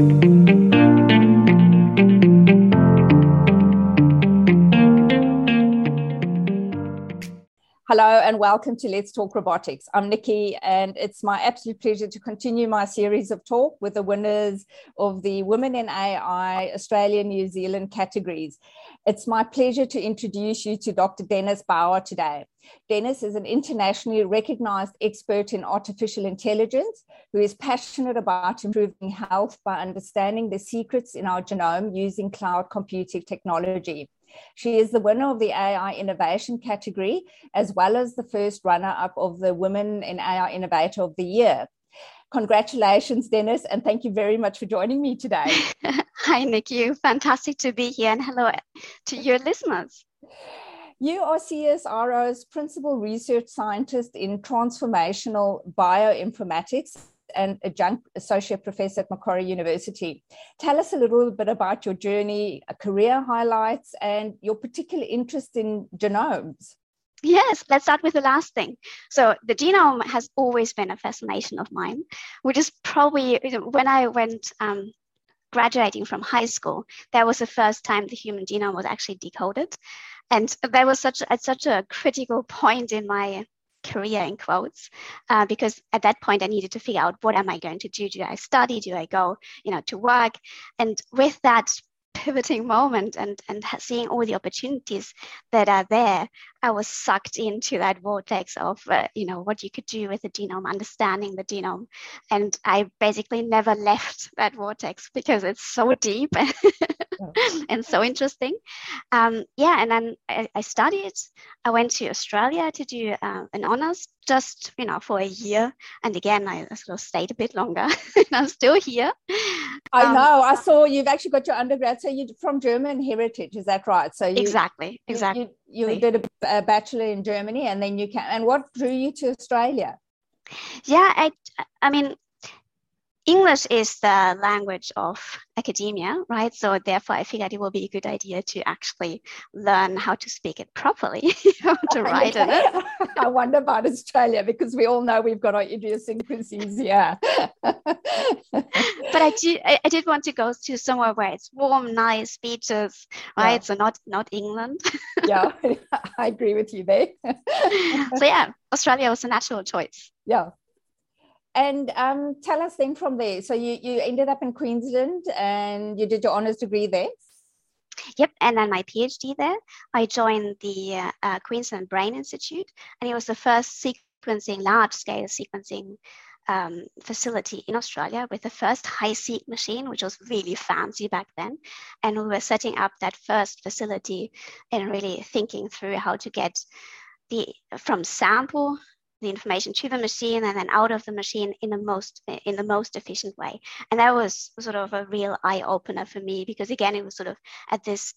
thank you Hello and welcome to Let's Talk Robotics. I'm Nikki, and it's my absolute pleasure to continue my series of talk with the winners of the Women in AI Australia New Zealand categories. It's my pleasure to introduce you to Dr. Denis Bauer today. Denis is an internationally recognized expert in artificial intelligence who is passionate about improving health by understanding the secrets in our genome using cloud computing technology. She is the winner of the AI Innovation category, as well as the first runner up of the Women in AI Innovator of the Year. Congratulations, Denis, and thank you very much for joining me today. Hi, Nikki. Fantastic to be here, and hello to your listeners. You are CSIRO's principal research scientist in transformational bioinformatics and adjunct associate professor at Macquarie University. Tell us a little bit about your journey, uh, career highlights, and your particular interest in genomes. Yes, let's start with the last thing. So the genome has always been a fascination of mine, which is probably when I went um, graduating from high school, that was the first time the human genome was actually decoded, and that was such at such a critical point in my career in quotes uh, because at that point i needed to figure out what am i going to do? Do i study? Do i go you know to work? And with that pivoting moment and and seeing all the opportunities that are there i was sucked into that vortex of uh, you know what you could do with the genome understanding the genome and i basically never left that vortex because it's so deep and so interesting. Um, yeah, and then I, I, studied. I went to Australia to do uh, an honors just you know for a year, and again I sort of stayed a bit longer. and I'm still here. I um, know. I saw you've actually got your undergrad. So you're from German heritage, is that right? So you, exactly, exactly. You, you, you did a, a bachelor in Germany, and then you can. And what drew you to Australia? Yeah, I, I mean, English is the language of academia, right? So therefore, I figured it would be a good idea to actually learn how to speak it properly, how to write it. I wonder about Australia because we all know we've got our idiosyncrasies, yeah. but I did, I, I, did want to go to somewhere where it's warm, nice beaches, right? Yeah. So not not England. yeah, I agree with you there. so yeah, Australia was a natural choice. Yeah, and um, tell us then from there. So you, you ended up in Queensland and you did your honors degree there? Yep, and then my PhD there. I joined the uh, uh, Queensland Brain Institute, and it was the first sequencing, large scale sequencing um, facility in Australia with the first HiSeq machine, which was really fancy back then. And we were setting up that first facility and really thinking through how to get the from sample the information to the machine and then out of the machine in the most in the most efficient way. And that was sort of a real eye opener for me because again it was sort of at this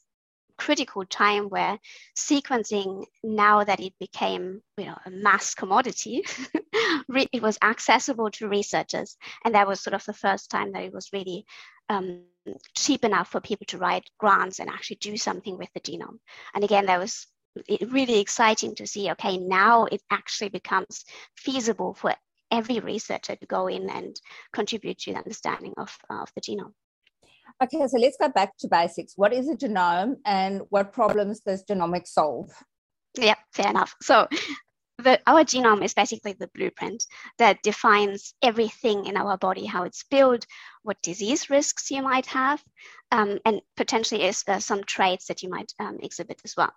critical time where sequencing now that it became you know a mass commodity it was accessible to researchers. And that was sort of the first time that it was really um, cheap enough for people to write grants and actually do something with the genome. And again that was really exciting to see, okay, now it actually becomes feasible for every researcher to go in and contribute to the understanding of, of the genome. Okay, so let's go back to basics. What is a genome and what problems does genomics solve? Yeah, fair enough. So the, our genome is basically the blueprint that defines everything in our body, how it's built, what disease risks you might have, um, and potentially is uh, some traits that you might um, exhibit as well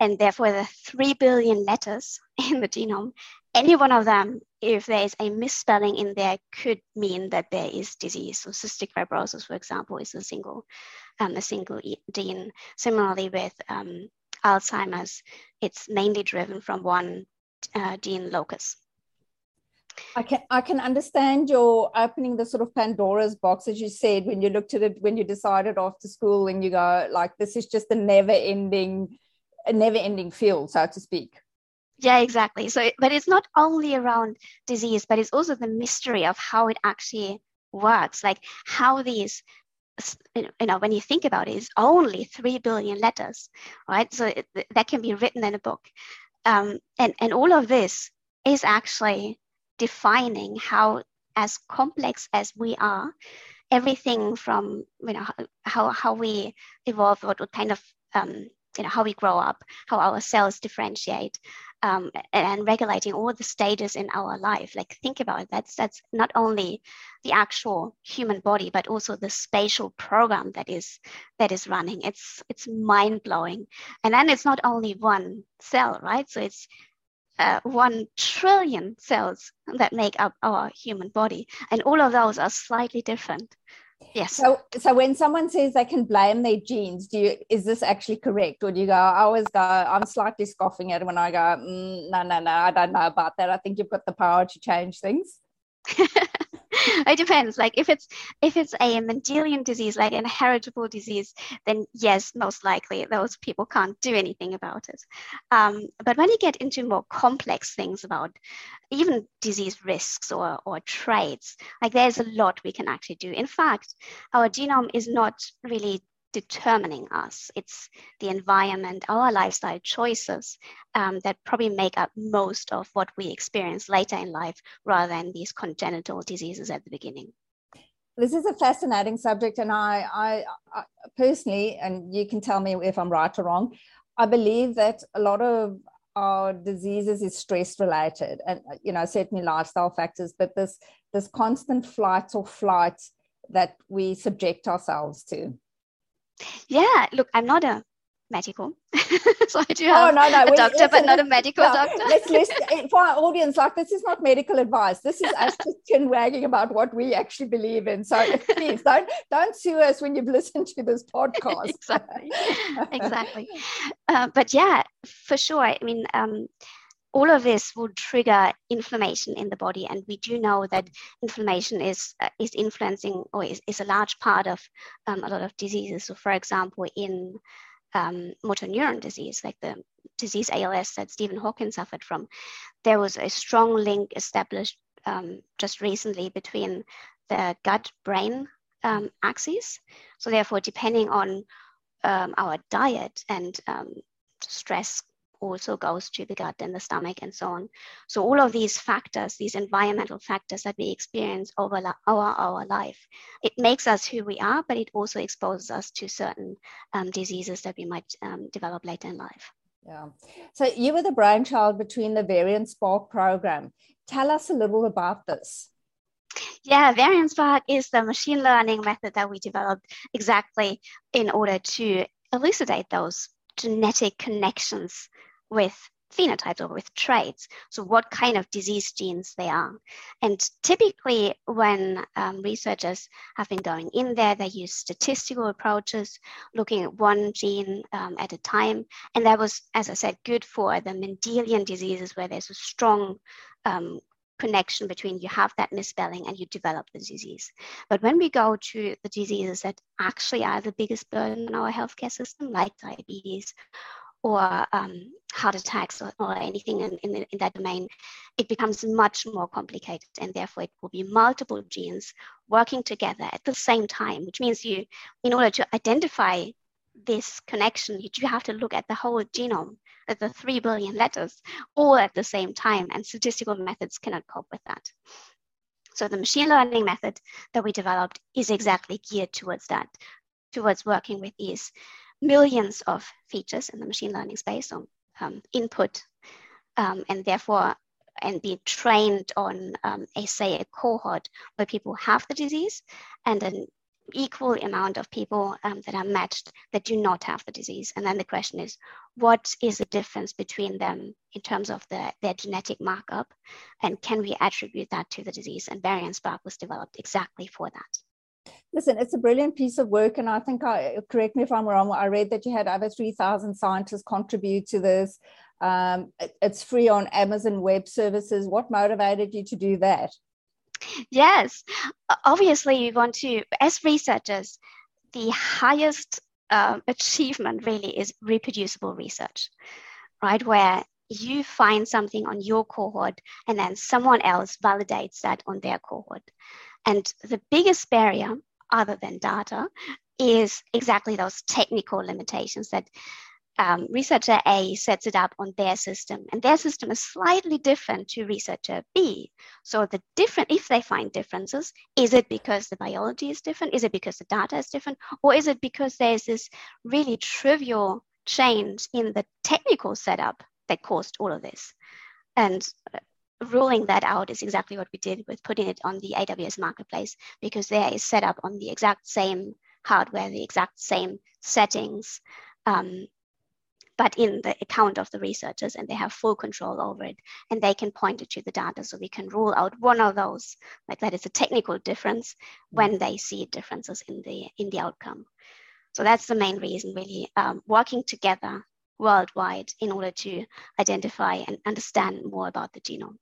and therefore the 3 billion letters in the genome, any one of them, if there is a misspelling in there, could mean that there is disease. So cystic fibrosis, for example, is a single, um, a single gene. Similarly with um, Alzheimer's, it's mainly driven from one uh, gene locus. I can I can understand your opening the sort of Pandora's box, as you said, when you looked at it when you decided after school and you go like this is just a never ending a never ending field, so to speak. Yeah, exactly. So, but it's not only around disease, but it's also the mystery of how it actually works, like how these you know when you think about it it's only 3 billion letters right so it, that can be written in a book um, and and all of this is actually defining how as complex as we are everything from you know how how we evolve, what, what kind of um, you know how we grow up, how our cells differentiate, um, and, regulating all the stages in our life. Like think about it. That's that's not only the actual human body, but also the spatial program that is that is running. It's it's mind blowing. And then it's not only one cell, right? So it's uh, one trillion cells that make up our human body, and all of those are slightly different. Yes. So, so when someone says they can blame their genes, do you is this actually correct, or do you go? I always go. I'm slightly scoffing at it when I go. Mm, no, no, no. I don't know about that. I think you've got the power to change things. it depends. Like if it's if it's a mendelian disease like an heritable disease then yes most likely those people can't do anything about it. Um, but when you get into more complex things about even disease risks or, or traits like there's a lot we can actually do. In fact our genome is not really determining us. It's the environment, our lifestyle choices um, that probably make up most of what we experience later in life rather than these congenital diseases at the beginning. This is a fascinating subject, and I, I, I personally, and you can tell me if I'm right or wrong, I believe that a lot of our diseases is stress related and you know certainly lifestyle factors but this this constant flight or flight that we subject ourselves to yeah, look, I'm not a medical, so I do oh, have oh, no, no. a doctor, but not a medical no, doctor. let's, eh, for our audience, like this is not medical advice. This is us just chin wagging about what we actually believe in. So please don't don't sue us when you've listened to this podcast. exactly, exactly. Uh, but yeah, for sure. I mean. Um, all of this will trigger inflammation in the body and we do know that inflammation is uh, is influencing or is, is a large part of um, a lot of diseases. So for example in um, motor neuron disease like the disease als that stephen hawking suffered from there was a strong link established um, just recently between the gut brain um, axis. So therefore depending on um, our diet and um, stress also goes to the gut and the stomach and so on. So all of these factors, these environmental factors that we experience over our, our life, it makes us who we are, but it also exposes us to certain um, diseases that we might um, develop later in life. Yeah. So you were the brainchild between the Variant Spark program. Tell us a little about this. Yeah, Variant Spark is the machine learning method that we developed exactly in order to elucidate those genetic connections with phenotypes or with traits. So, what kind of disease genes they are. And typically, when um, researchers have been going in there, they use statistical approaches, looking at one gene um, at a time. And that was, as I said, good for the Mendelian diseases where there's a strong um, connection between you have that misspelling and you develop the disease. But when we go to the diseases that actually are the biggest burden in our healthcare system, like diabetes or um, heart attacks or, or anything in, in, in, that domain, it becomes much more complicated. And therefore, it will be multiple genes working together at the same time, which means you, in order to identify this connection, you do have to look at the whole genome, at the 3 billion letters, all at the same time. And statistical methods cannot cope with that. So the machine learning method that we developed is exactly geared towards that, towards working with these millions of features in the machine learning space on um, input um, and therefore and be trained on um, a say a cohort where people have the disease and an equal amount of people um, that are matched that do not have the disease. And then the question is what is the difference between them in terms of the, their genetic markup? And can we attribute that to the disease? And variant spark was developed exactly for that Listen, it's a brilliant piece of work. And I think, I correct me if I'm wrong, I read that you had over 3,000 scientists contribute to this. Um, it, it's free on Amazon Web Services. What motivated you to do that? Yes, obviously, we want to, as researchers, the highest uh, achievement really is reproducible research, right? Where you find something on your cohort and then someone else validates that on their cohort. And the biggest barrier other than data is exactly those technical limitations that um, researcher A sets it up on their system, and their system is slightly different to researcher B. So the different, if they find differences, is it because the biology is different? Is it because the data is different? Or is it because there's this really trivial change in the technical setup that caused all of this? And ruling that out is exactly what we did with putting it on the AWS marketplace because there is set up on the exact same hardware, the exact same settings. Um, but in the account of the researchers and they have full control over it and they can point it to the data so we can rule out one of those like that is a technical difference when they see differences in the in the outcome so that's the main reason really um, working together worldwide in order to identify and understand more about the genome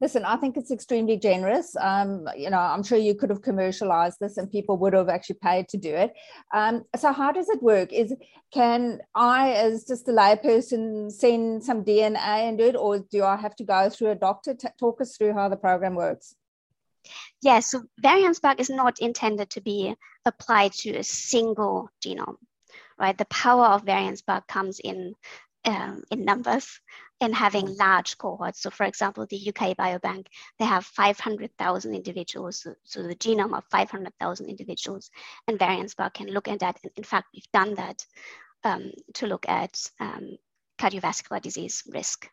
Listen, I think it's extremely generous. Um, you know, I'm sure you could have commercialized this and people would have actually paid to do it. Um, so how does it work? Is can I, as just a layperson, send some DNA and do it, or do I have to go through a doctor? T- talk us through how the program works. Yes, so Variant Spark is not intended to be applied to a single genome, right? The power of Variant Spark comes in um, in numbers and having large cohorts. So, for example, the UK Biobank, they have 500,000 individuals, so, so, the genome of 500,000 individuals, and Variant Spark can look at that. In fact, we've done that um, to look at um, cardiovascular disease risk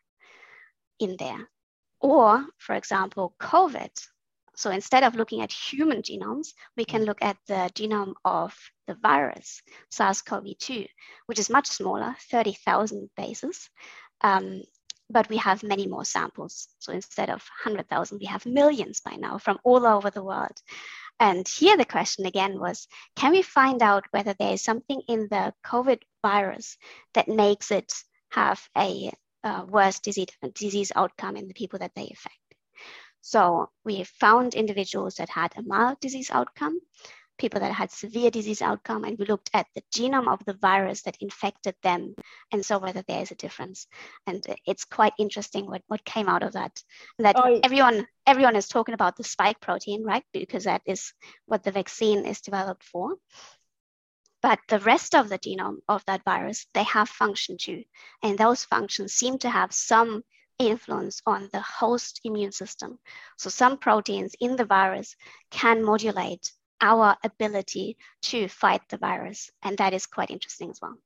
in there. Or, for example, COVID. So instead of looking at human genomes, we can look at the genome of the virus, SARS-CoV-2, which is much smaller, 30,000 bases. Um, but we have many more samples. So instead of 100,000, we have millions by now from all over the world. And here the question again was, can we find out whether there is something in the COVID virus that makes it have a uh, worse disease, disease outcome in the people that they affect? So we found individuals that had a mild disease outcome people that had severe disease outcome and we looked at the genome of the virus that infected them and saw whether there is a difference. And it's quite interesting what, what came out of that that oh, everyone everyone is talking about the spike protein right? Because that is what the vaccine is developed for. But the rest of the genome of that virus they have function too. And those functions seem to have some influence on the host immune system. So some proteins in the virus can modulate our ability to fight the virus. And that is quite interesting as well.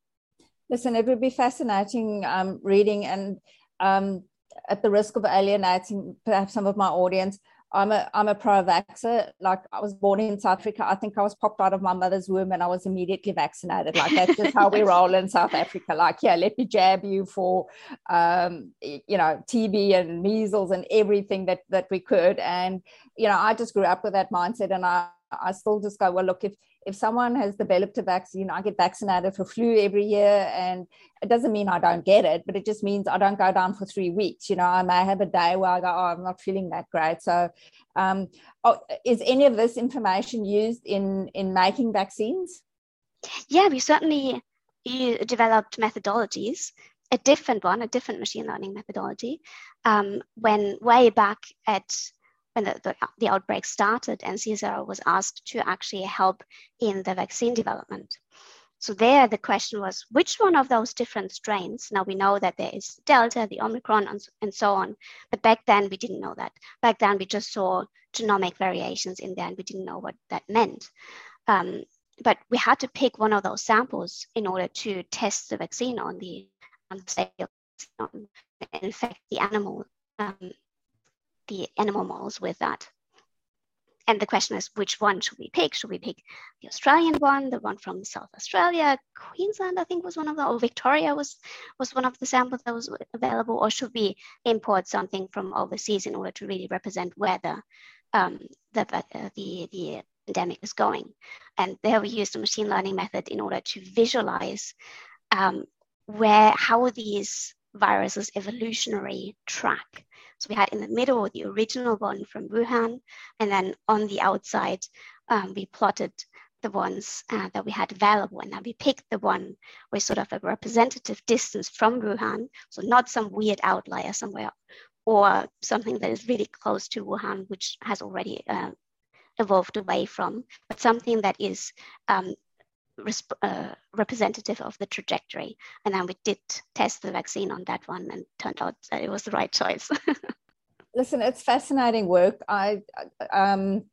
Listen, it would be fascinating um, reading, and um, at the risk of alienating perhaps some of my audience, I'm a I'm a pro-vaxxer. Like I was born in South Africa. I think I was popped out of my mother's womb and I was immediately vaccinated. Like that's just how we roll in South Africa. Like, yeah, let me jab you for um, you know, TB and measles and everything that that we could. And, you know, I just grew up with that mindset and I I still just go, well, look, if if someone has developed a vaccine, I get vaccinated for flu every year, and it doesn't mean I don't get it, but it just means I don't go down for three weeks. You know, I may have a day where I go, oh, I'm not feeling that great. So, um, oh, is any of this information used in in making vaccines? Yeah, we certainly developed methodologies. A different one, a different machine learning methodology, um, when way back at when the, the, the outbreak started and CSIRO was asked to actually help in the vaccine development. So there the question was, which one of those different strains, now we know that there is Delta, the Omicron, and, so on, but back then we didn't know that. Back then we just saw genomic variations in there and we didn't know what that meant. Um, but we had to pick one of those samples in order to test the vaccine on the, on the infect the animal um, the animal models with that. And the question is, which one should we pick? Should we pick the Australian one, the one from South Australia, Queensland, I think was one of the, or Victoria was, was one of the samples that was available, or should we import something from overseas in order to really represent where the, um, the, uh, the, the pandemic is going? And there we used a machine learning method in order to visualize um, where, how these viruses evolutionary track so we had in the middle the original one from Wuhan, and then on the outside, um, we plotted the ones uh, that we had available, and then we picked the one with sort of a representative distance from Wuhan, so not some weird outlier somewhere, or something that is really close to Wuhan, which has already uh, evolved away from, but something that is um, uh, representative of the trajectory. And then we did test the vaccine on that one and turned out that it was the right choice. Listen, it's fascinating work. I, um,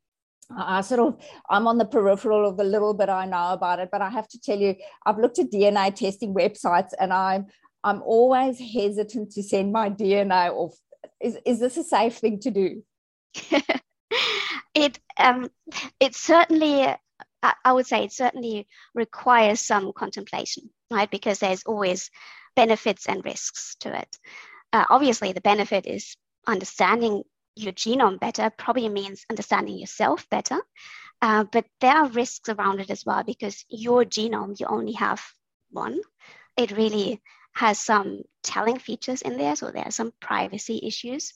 I sort of I'm on the peripheral of the little bit I know about it, but I have to tell you, I've looked at DNA testing websites and I'm I'm always hesitant to send my DNA off. Is is this a safe thing to do? it um it certainly I would say it certainly requires some contemplation, right? Because there's always benefits and risks to it. Uh, obviously, the benefit is understanding your genome better, probably means understanding yourself better. Uh, but there are risks around it as well because your genome, you only have one. It really has some telling features in there. So there are some privacy issues.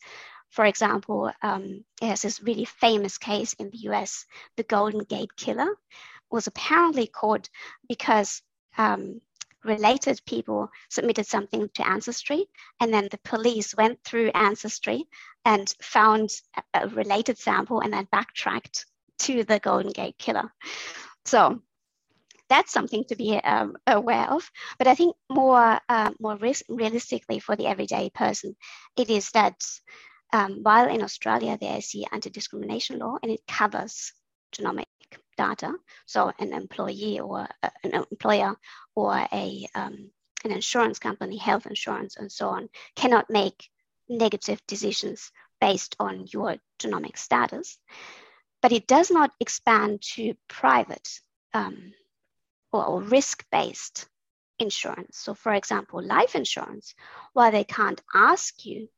For example, um, there's this really famous case in the US, the Golden Gate Killer, was apparently caught because um, related people submitted something to Ancestry, and then the police went through Ancestry and found a related sample and then backtracked to the Golden Gate Killer. So that's something to be um, aware of. But I think more, uh, more realistically for the everyday person, it is that um, while in Australia there is the anti-discrimination law and it covers genomic data, so an employee or an employer or a um, an insurance company, health insurance, and so on, cannot make negative decisions based on your genomic status. But it does not expand to private um, or, or risk-based insurance. So, for example, life insurance, while they can't ask you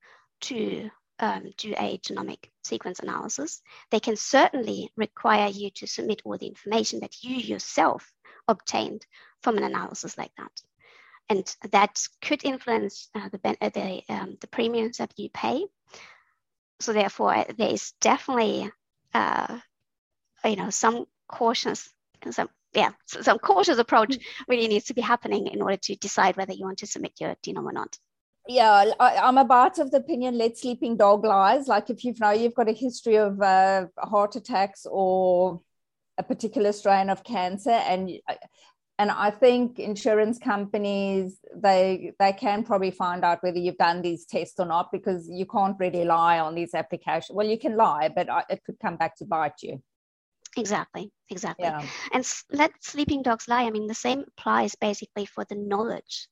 to um, do a genomic sequence analysis, they can certainly require you to submit all the information that you yourself obtained from an analysis like that. And that could influence uh, the, uh, the, um, the premiums that you pay. So therefore, there is definitely, uh, you know, some cautious, some yeah, some cautious approach really needs to be happening in order to decide whether you want to submit your genome or not yeah I, am about of the opinion let sleeping dog lies. Like if you've know you've got a history of uh, heart attacks or a particular strain of cancer and and i think insurance companies they they can probably find out whether you've done these tests or not because you can't really lie on these applications. Well you can lie but it could come back to bite you. Exactly exactly. Yeah. and let sleeping dogs lie. I mean the same applies basically for the knowledge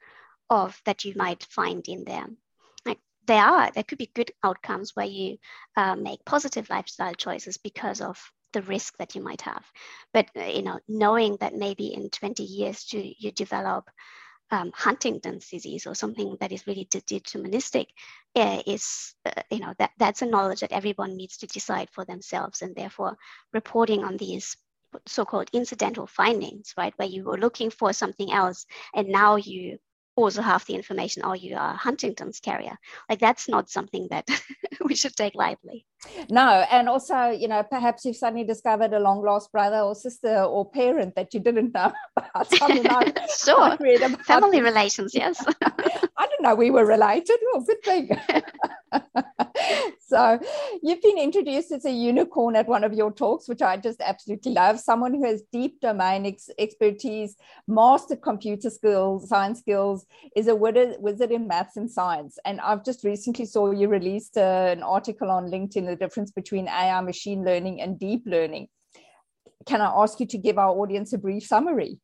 of that you might find in there. Like there are, there could be good outcomes where you uh, make positive lifestyle choices because of the risk that you might have. But uh, you know, knowing that maybe in 20 years to, you develop um, Huntington's disease or something that is really deterministic uh, is, uh, you know, that, that's a knowledge that everyone needs to decide for themselves. And therefore, reporting on these so-called incidental findings, right, where you were looking for something else and now you also half the information, oh, you are Huntington's carrier. Like that's not something that we should take lightly. No, and also, you know, perhaps you've suddenly discovered a long lost brother or sister or parent that you didn't know about. Sure. About Family relations, yes. I didn't know we were related. Well, good thing. so you've been introduced as a unicorn at one of your talks, which I just absolutely love. Someone who has deep domain ex- expertise, master computer skills, science skills, is a wizard, wizard in maths and science. And I've just recently saw you released uh, an article on LinkedIn, the difference between AI, machine learning, and deep learning. Can I ask you to give our audience a brief summary?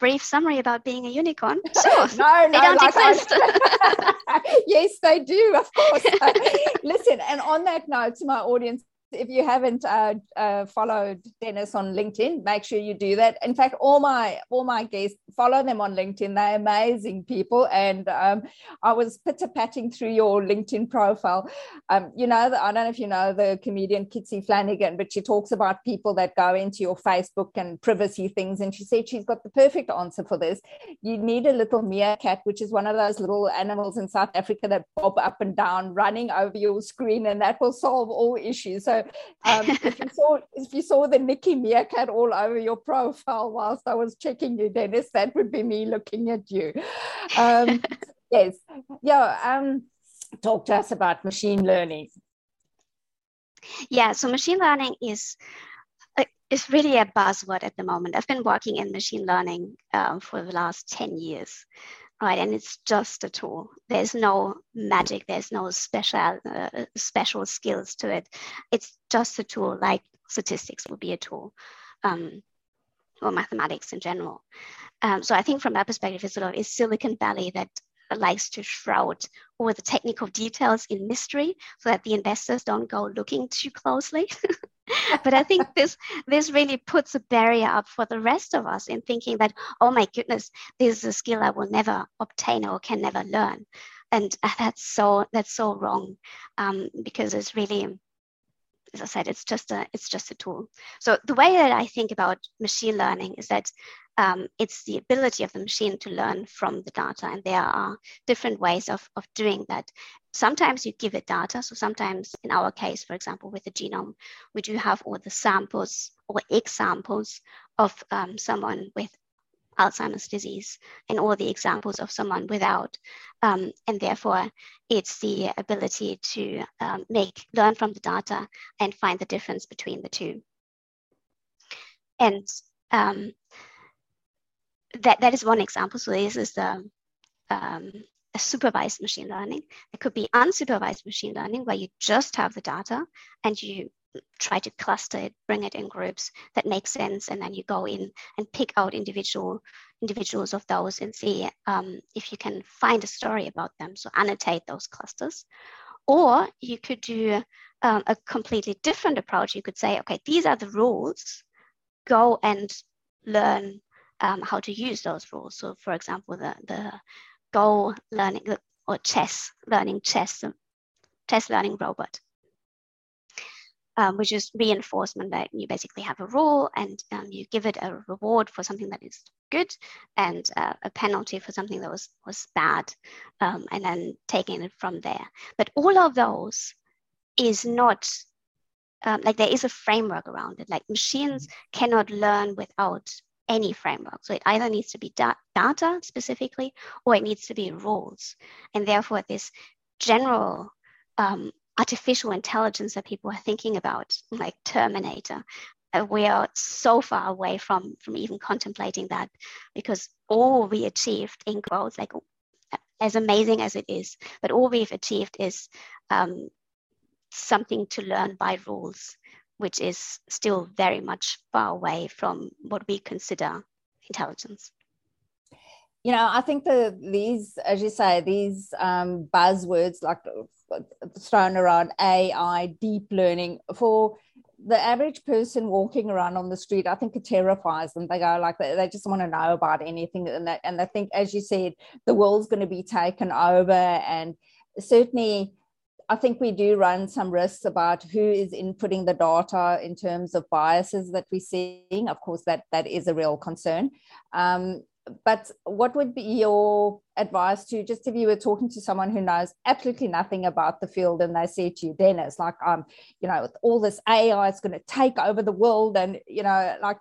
Brief summary about being a unicorn? Sure. no, no, they don't like exist. yes, they do, of course. Listen, and on that note, to my audience, if you haven't uh, uh, followed Denis on LinkedIn, make sure you do that. In fact, all my all my guests follow them on LinkedIn. They're amazing people, and um, I was pitter patting through your LinkedIn profile. Um, you know, I don't know if you know the comedian Kitty Flanagan, but she talks about people that go into your Facebook and privacy things, and she said she's got the perfect answer for this. You need a little meerkat, which is one of those little animals in South Africa that bob up and down, running over your screen, and that will solve all issues. So um, if you saw if you saw the Nikki Meerkat all over your profile whilst I was checking you, Denis, that would be me looking at you. Um, yes, yeah. Um, talk to us about machine learning. Yeah, so machine learning is is really a buzzword at the moment. I've been working in machine learning um, for the last 10 years, right? And it's just a tool. There's no magic, there's no special, uh, special skills to it. It's just a tool, like statistics would be a tool, um, or mathematics in general. Um, so I think from that perspective, it's sort of is Silicon Valley that likes to shroud all the technical details in mystery so that the investors don't go looking too closely. but I think this this really puts a barrier up for the rest of us in thinking that, oh my goodness, this is a skill I will never obtain or can never learn. And that's so that's so wrong um, because it's really as I said, it's just a it's just a tool. So the way that I think about machine learning is that um, it's the ability of the machine to learn from the data, and there are different ways of of doing that. Sometimes you give it data. So sometimes, in our case, for example, with the genome, we do have all the samples or examples of um, someone with Alzheimer's disease and all the examples of someone without. Um, and therefore, it's the ability to um, make, learn from the data and find the difference between the two. And um, that, that is one example. So this is the um, a supervised machine learning. It could be unsupervised machine learning where you just have the data and you try to cluster it, bring it in groups that make sense, and then you go in and pick out individual individuals of those and see um, if you can find a story about them. So annotate those clusters. Or you could do um, a completely different approach. You could say, okay, these are the rules. Go and learn um, how to use those rules. So, for example, the the Go learning or chess learning chess chess learning robot um, which is reinforcement that you basically have a rule and um, you give it a reward for something that is good and uh, a penalty for something that was, was bad, um, and then taking it from there. But all of those is not um, like there is a framework around it. Like machines cannot learn without any framework. So it either needs to be da- data specifically or it needs to be rules. And therefore, this general um, artificial intelligence that people are thinking about, like Terminator. Uh, we are so far away from from even contemplating that because all we achieved in growth, like as amazing as it is, but all we've achieved is um, something to learn by rules, which is still very much far away from what we consider intelligence. You know i think the these as you say these um, buzzwords like thrown around ai deep learning for the average person walking around on the street i think it terrifies them. They go like they, they just want to know about anything and they, and I think as you said the world's going to be taken over and certainly I think we do run some risks about who is inputting the data in terms of biases that we're seeing. Of course, that that is a real concern. Um, but what would be your advice to just if you were talking to someone who knows absolutely nothing about the field and they say to you, Denis, like, um, you know, all this AI is going to take over the world, and you know, like,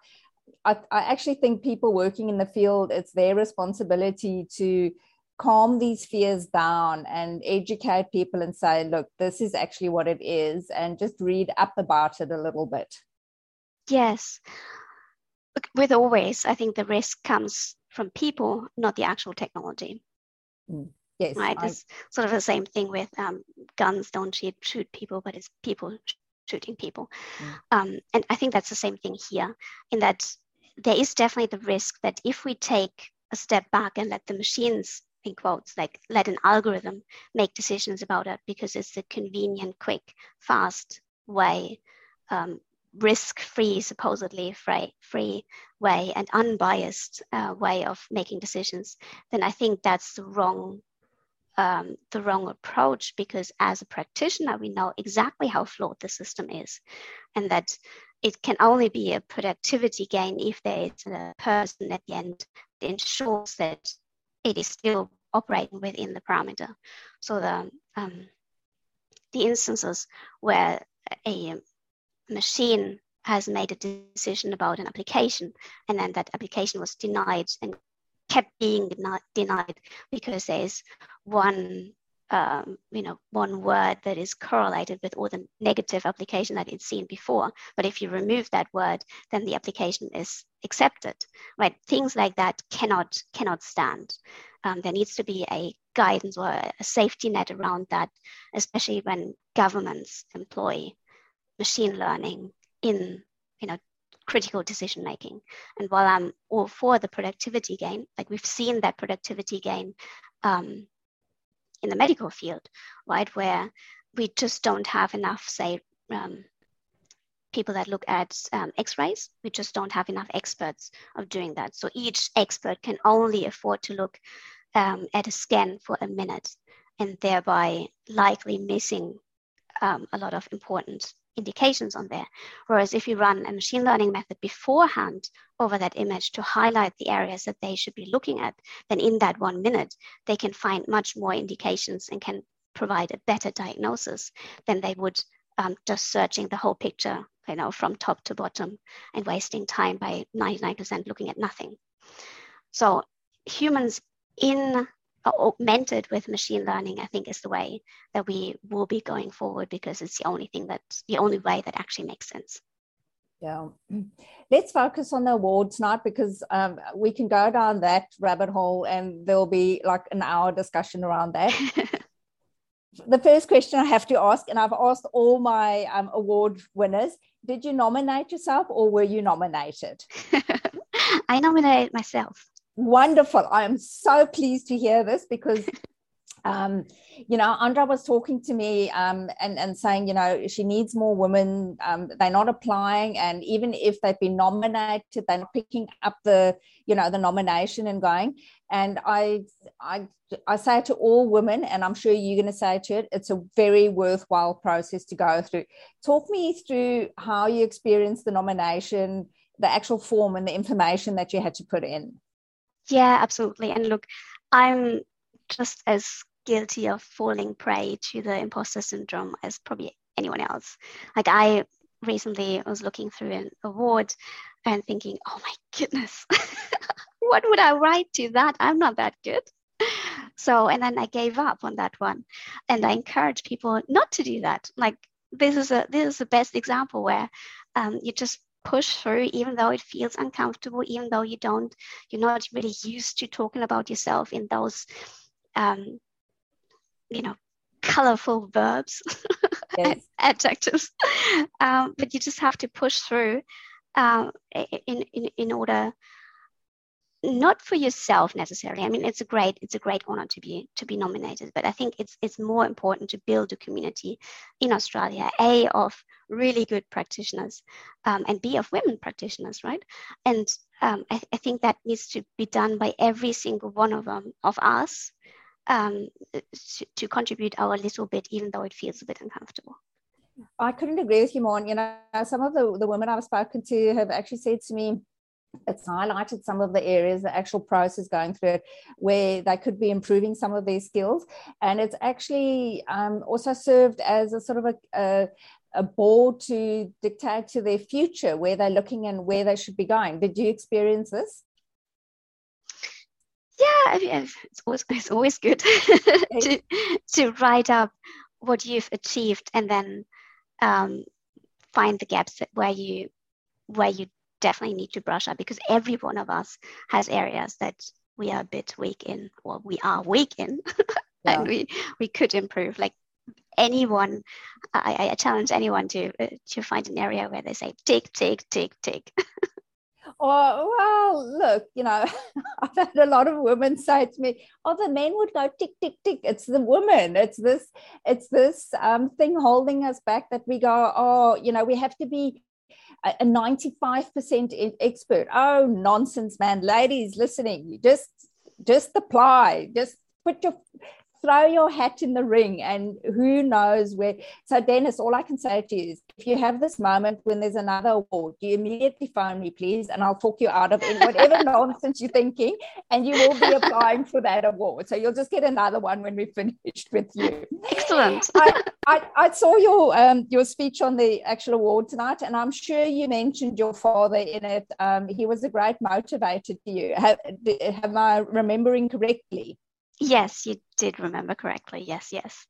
I, I actually think people working in the field, it's their responsibility to calm these fears down and educate people and say, look, this is actually what it is, and just read up about it a little bit. Yes. With always, I think the risk comes from people, not the actual technology. Mm. Yes, right. I... It's sort of the same thing with um, guns don't shoot, people, but it's people shooting people. Mm. Um, and I think that's the same thing here, in that there is definitely the risk that if we take a step back and let the machines in quotes like let an algorithm make decisions about it because it's a convenient quick fast way um, risk-free, supposedly free, free way and unbiased uh, way of making decisions, then I think that's the wrong um, the wrong approach because as a practitioner, we know exactly how flawed the system is, and that it can only be a productivity gain if there is a person at the end that ensures that it is still operating within the parameter. So the um, the instances where a machine has made a decision about an application and then that application was denied and kept being denied because there's one um, you know, one word that is correlated with all the negative application that it's seen before. But if you remove that word, then the application is accepted, right? Things like that cannot cannot stand. Um, there needs to be a guidance or a safety net around that, especially when governments employ machine learning in, you know, critical decision making. And while I'm all for the productivity gain, like we've seen that productivity gain um, in the medical field, right, where we just don't have enough, say, um, people that look at um, x-rays. We just don't have enough experts of doing that. So each expert can only afford to look um, at a scan for a minute and thereby likely missing um, a lot of important indications on there. Whereas if you run a machine learning method beforehand over that image to highlight the areas that they should be looking at, then in that one minute, they can find much more indications and can provide a better diagnosis than they would um, just searching the whole picture, you know, from top to bottom and wasting time by 99% looking at nothing. So humans in augmented with machine learning, I think is the way that we will be going forward because it's the only thing that's the only way that actually makes sense. Yeah. Let's focus on the awards now because um, we can go down that rabbit hole and there'll be like an hour discussion around that. the first question I have to ask, and I've asked all my um, award winners did you nominate yourself or were you nominated? I nominated myself wonderful. I am so pleased to hear this because um, you know, Andra was talking to me um, and, and saying, you know, she needs more women. Um, they're not applying. And even if they've been nominated, they're not picking up the, you know, the nomination and going. And I, I, I say to all women, and I'm sure you're going to say to it, it's a very worthwhile process to go through. Talk me through how you experienced the nomination, the actual form and the information that you had to put in. Yeah, absolutely. And look, I'm just as guilty of falling prey to the imposter syndrome as probably anyone else. Like I recently was looking through an award and thinking, oh my goodness, what would I write to that? I'm not that good. So, and then I gave up on that one. And I encourage people not to do that. Like this is a this is the best example where um, you just push through even though it feels uncomfortable even though you don't you're not really used to talking about yourself in those um, you know colorful verbs yes. adjectives um, but you just have to push through um, in, in in order not for yourself necessarily. I mean, it's a great it's a great honor to be to be nominated, but I think it's it's more important to build a community in Australia, a of really good practitioners, um, and b of women practitioners, right? And um, I, I, think that needs to be done by every single one of them of us um, to, to contribute our little bit, even though it feels a bit uncomfortable. I couldn't agree with you more. You know, some of the, the women I've spoken to have actually said to me, it's highlighted some of the areas, the actual process going through it, where they could be improving some of their skills. And it's actually um, also served as a sort of a, a, a, board to dictate to their future, where they're looking and where they should be going. Did you experience this? Yeah, I mean, it's always, it's always good to, to write up what you've achieved and then um, find the gaps where you where you definitely need to brush up because every one of us has areas that we are a bit weak in or we are weak in yeah. and we we could improve like anyone I, I challenge anyone to uh, to find an area where they say tick tick tick tick Oh, well, look, you know, I've had a lot of women say to me, oh, the men would go tick, tick, tick. It's the women. It's this, it's this um, thing holding us back that we go, oh, you know, we have to be a 95% expert. Oh, nonsense, man. Ladies listening, just just apply. Just put your throw your hat in the ring and who knows where. So denis all i can say to you is if you have this moment when there's another award you immediately phone me please and i'll talk you out of it whatever nonsense you're thinking and you will be applying for that award. So you'll just get another one when we're finished with you. Excellent. I, I, I, saw your um, your speech on the actual award tonight and i'm sure you mentioned your father in it. Um, he was a great motivator to you. Have, am i remembering correctly Yes, you did remember correctly. Yes, yes.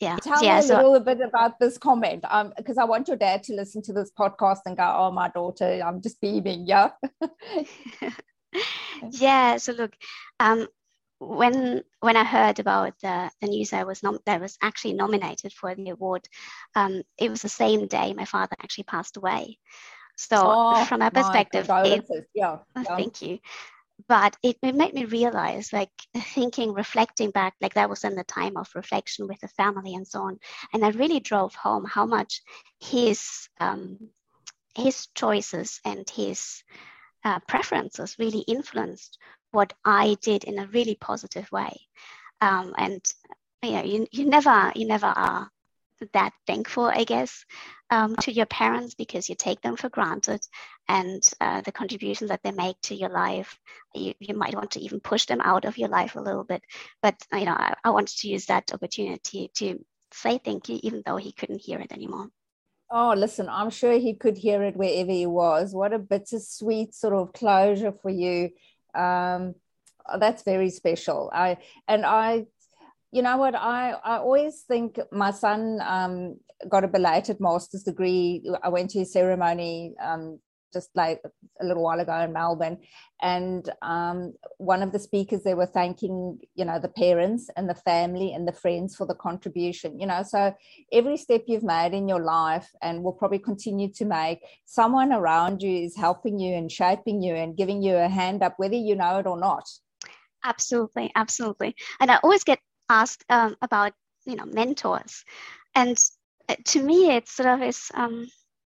Yeah. Tell yeah, me a so, little bit about this comment. Um, because I want your dad to listen to this podcast and go, Oh, my daughter, I'm just beaming, yeah. yeah. So look, um, when when I heard about the, the news I was nom- that was actually nominated for the award, um, it was the same day my father actually passed away. So oh, from a perspective, it, yeah, yeah. thank you but it, it made me realize like thinking reflecting back like that was in the time of reflection with the family and so on and that really drove home how much his um, his choices and his uh, preferences really influenced what i did in a really positive way. Um, and you know you, you never you never are that thankful, I guess, um, to your parents because you take them for granted and uh, the contributions that they make to your life. You, you might want to even push them out of your life a little bit. But, you know, I, I wanted to use that opportunity to say thank you, even though he couldn't hear it anymore. Oh, listen, I'm sure he could hear it wherever he was. What a bittersweet sort of closure for you. Um, that's very special. I and I you know what? I i always think my son um, got a belated master's degree. I went to his ceremony um, just like a little while ago in melbourne. And um, one of the speakers they were thanking you know the parents and the family and the friends for the contribution you know? So every step you've made in your life and will probably continue to make someone around you is helping you and shaping you and giving you a hand up whether you know it or not. Absolutely absolutely. And i always get asked um, about you know mentors, and uh, to me it's sort of is um,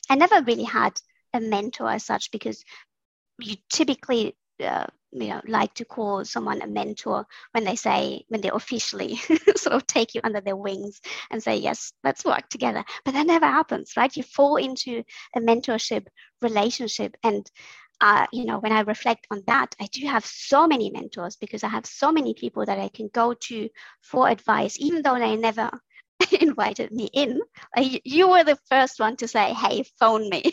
I never really had a mentor as such because you typically uh, you know like to call someone a mentor when they say when they officially sort of take you under their wings and say yes let's work together. But that never happens right? You fall into a mentorship relationship and uh, you know, when I reflect on that, I do have so many mentors because I have so many people that I can go to for advice, even though they never invited me in. you were the first one to say, "Hey, phone me."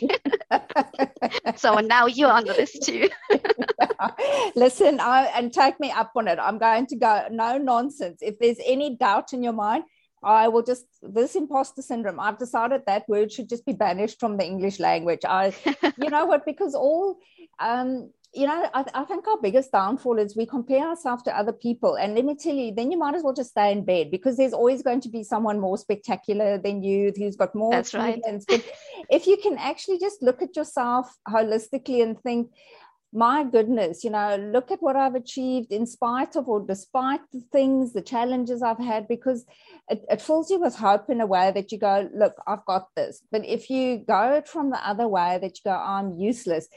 so now you're on the list too. Listen, I, and take me up on it. I'm going to go. No nonsense. If there's any doubt in your mind, I will just this imposter syndrome. I've decided that word should just be banished from the English language. I, you know what? Because all um, you know, I, I, think our biggest downfall is we compare ourselves to other people. And let me tell you, then you might as well just stay in bed because there's always going to be someone more spectacular than you who's got more That's right. If you can actually just look at yourself holistically and think, my goodness, you know, look at what I've achieved in spite of or despite the things, the challenges I've had, because it, it fills you with hope in a way that you go, look, I've got this. But if you go from the other way that you go, I'm useless,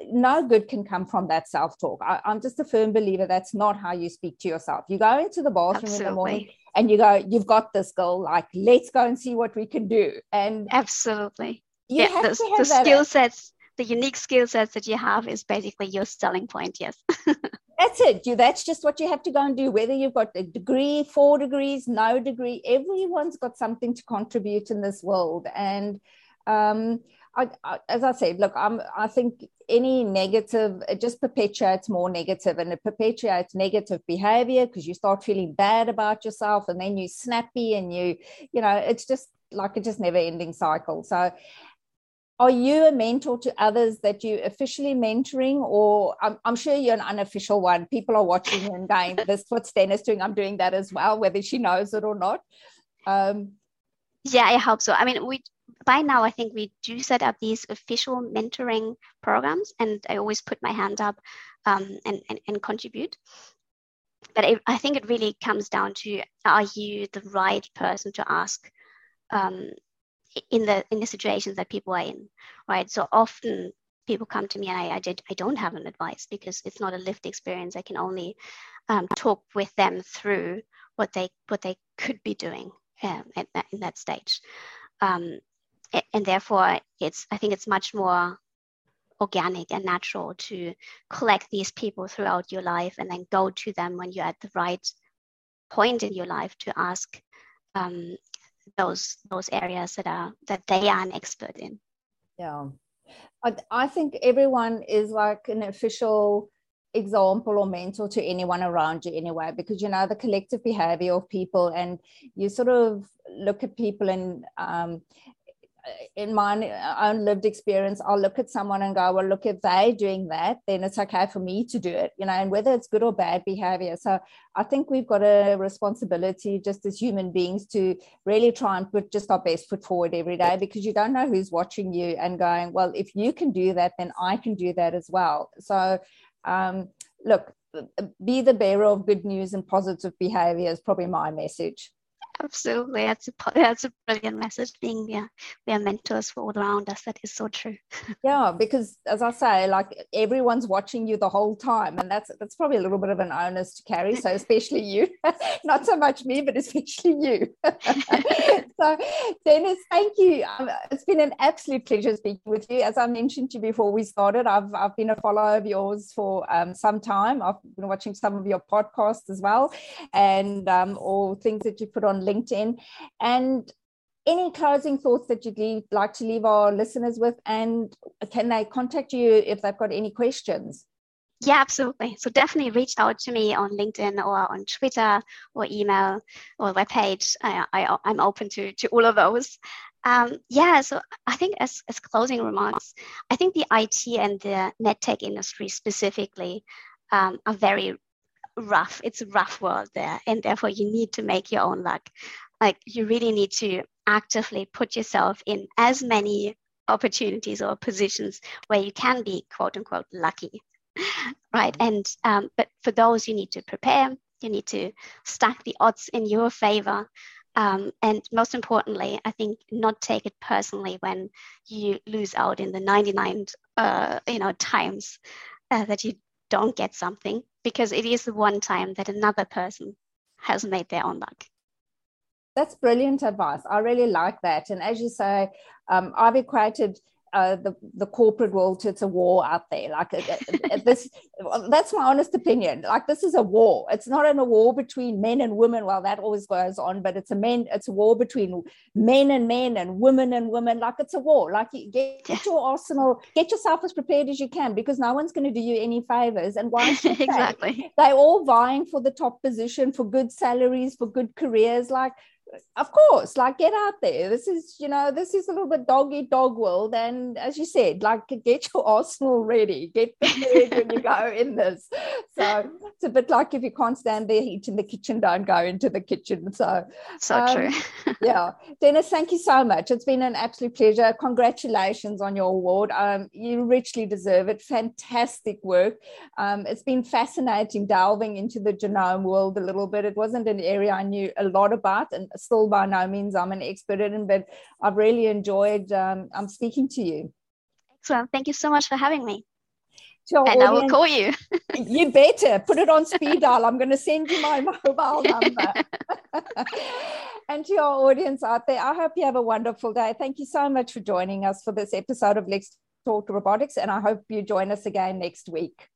no good can come from that self talk. I'm just a firm believer that's not how you speak to yourself. You go into the bathroom Absolutely. in the morning and you go, you've got this girl, like, let's go and see what we can do. And Absolutely. yeah, the, the skill sets the unique skill sets that you have is basically your selling point yes. That's it. You that's just what you have to go and do whether you've got a degree four degrees no degree everyone's got something to contribute in this world. And um, I, I, as I said, look, I'm, I think any negative, it just perpetuates more negative and it perpetuates negative behavior because you start feeling bad about yourself and then you snappy and you, you know, it's just like a just never ending cycle. So are you a mentor to others that you officially mentoring? Or I'm, I'm, sure you're an unofficial one. People are watching and going this what Sten is doing. I'm doing that as well whether she knows it or not. Um, yeah I hope so I mean we by now I think we do set up these official mentoring programs and I always put my hand up um, and, and, and contribute. But it, I think it really comes down to are you the right person to ask um, in the in the situations that people are in right? So often people come to me and I, I, did, I don't have an advice because it's not a lived experience. I can only um, talk with them through what they what they could be doing um, at that, in that stage. Um, and therefore it's i think it's much more organic and natural to collect these people throughout your life and then go to them when you're at the right point in your life to ask um, those those areas that are that they are an expert in. Yeah. I, I think everyone is like an official example or mentor to anyone around you anyway because you know the collective behavior of people and you sort of look at people and um, in my own lived experience, I'll look at someone and go, well, look, if they're doing that, then it's okay for me to do it, you know, and whether it's good or bad behavior. So I think we've got a responsibility just as human beings to really try and put just our best foot forward every day because you don't know who's watching you and going, well, if you can do that, then I can do that as well. So, um, look, be the bearer of good news and positive behavior is probably my message. Absolutely, that's a that's a brilliant message. Being yeah, we are mentors for all around us. That is so true. yeah, because as I say, like everyone's watching you the whole time, and that's that's probably a little bit of an onus to carry. So especially you, not so much me, but especially you. so Denis, thank you. Um, it's been an absolute pleasure speaking with you. As I mentioned to you before we started, I've I've been a follower of yours for um, some time. I've been watching some of your podcasts as well, and um, all things that you put on LinkedIn. And any closing thoughts that you'd like to leave our listeners with? And can they contact you if they've got any questions? Yeah, absolutely. So definitely reach out to me on LinkedIn or on Twitter or email or webpage. I, I, I'm open to, to all of those. Um, yeah, so I think as, as closing remarks, I think the IT and the medtech industry specifically um, are very rough. It's a rough world there, and therefore you need to make your own luck. Like you really need to actively put yourself in as many opportunities or positions where you can be quote unquote lucky, right? And um, but for those you need to prepare. You need to stack the odds in your favor. Um, and most importantly, I think not take it personally when you lose out in the 99 uh, you know times uh, that you don't get something because it is the one time that another person has made their own luck. That's brilliant advice. I really like that. And as you say, um, I've equated uh, the the corporate world it's a war out there. Like uh, uh, this that's my honest opinion. Like this is a war. It's not in a war between men and women. Well that always goes on but it's a men it's a war between men and men and women and women. Like it's a war. Like you get, get your arsenal get yourself as prepared as you can because no one's going to do you any favors. And why exactly. They're all vying for the top position for good salaries for good careers. Like of course like get out there. This is you know this is a little bit dog eat dog world. And as you said like get your arsenal ready. Get prepared when you go in this. So it's a bit like if you can't stand the heat in the kitchen don't go into the kitchen. So so um, true. yeah. Denis thank you so much. It's been an absolute pleasure. Congratulations on your award. Um, you richly deserve it. Fantastic work. Um, it's been fascinating delving into the genome world a little bit. It wasn't an area i knew a lot about and still by no means I'm an expert in, but I've really enjoyed um, I'm speaking to you. Excellent. Thank you so much for having me. and audience, I will call you. you better put it on speed dial. I'm going to send you my mobile number. and to your audience out there, I hope you have a wonderful day. Thank you so much for joining us for this episode of Let's Talk Robotics, and I hope you join us again next week.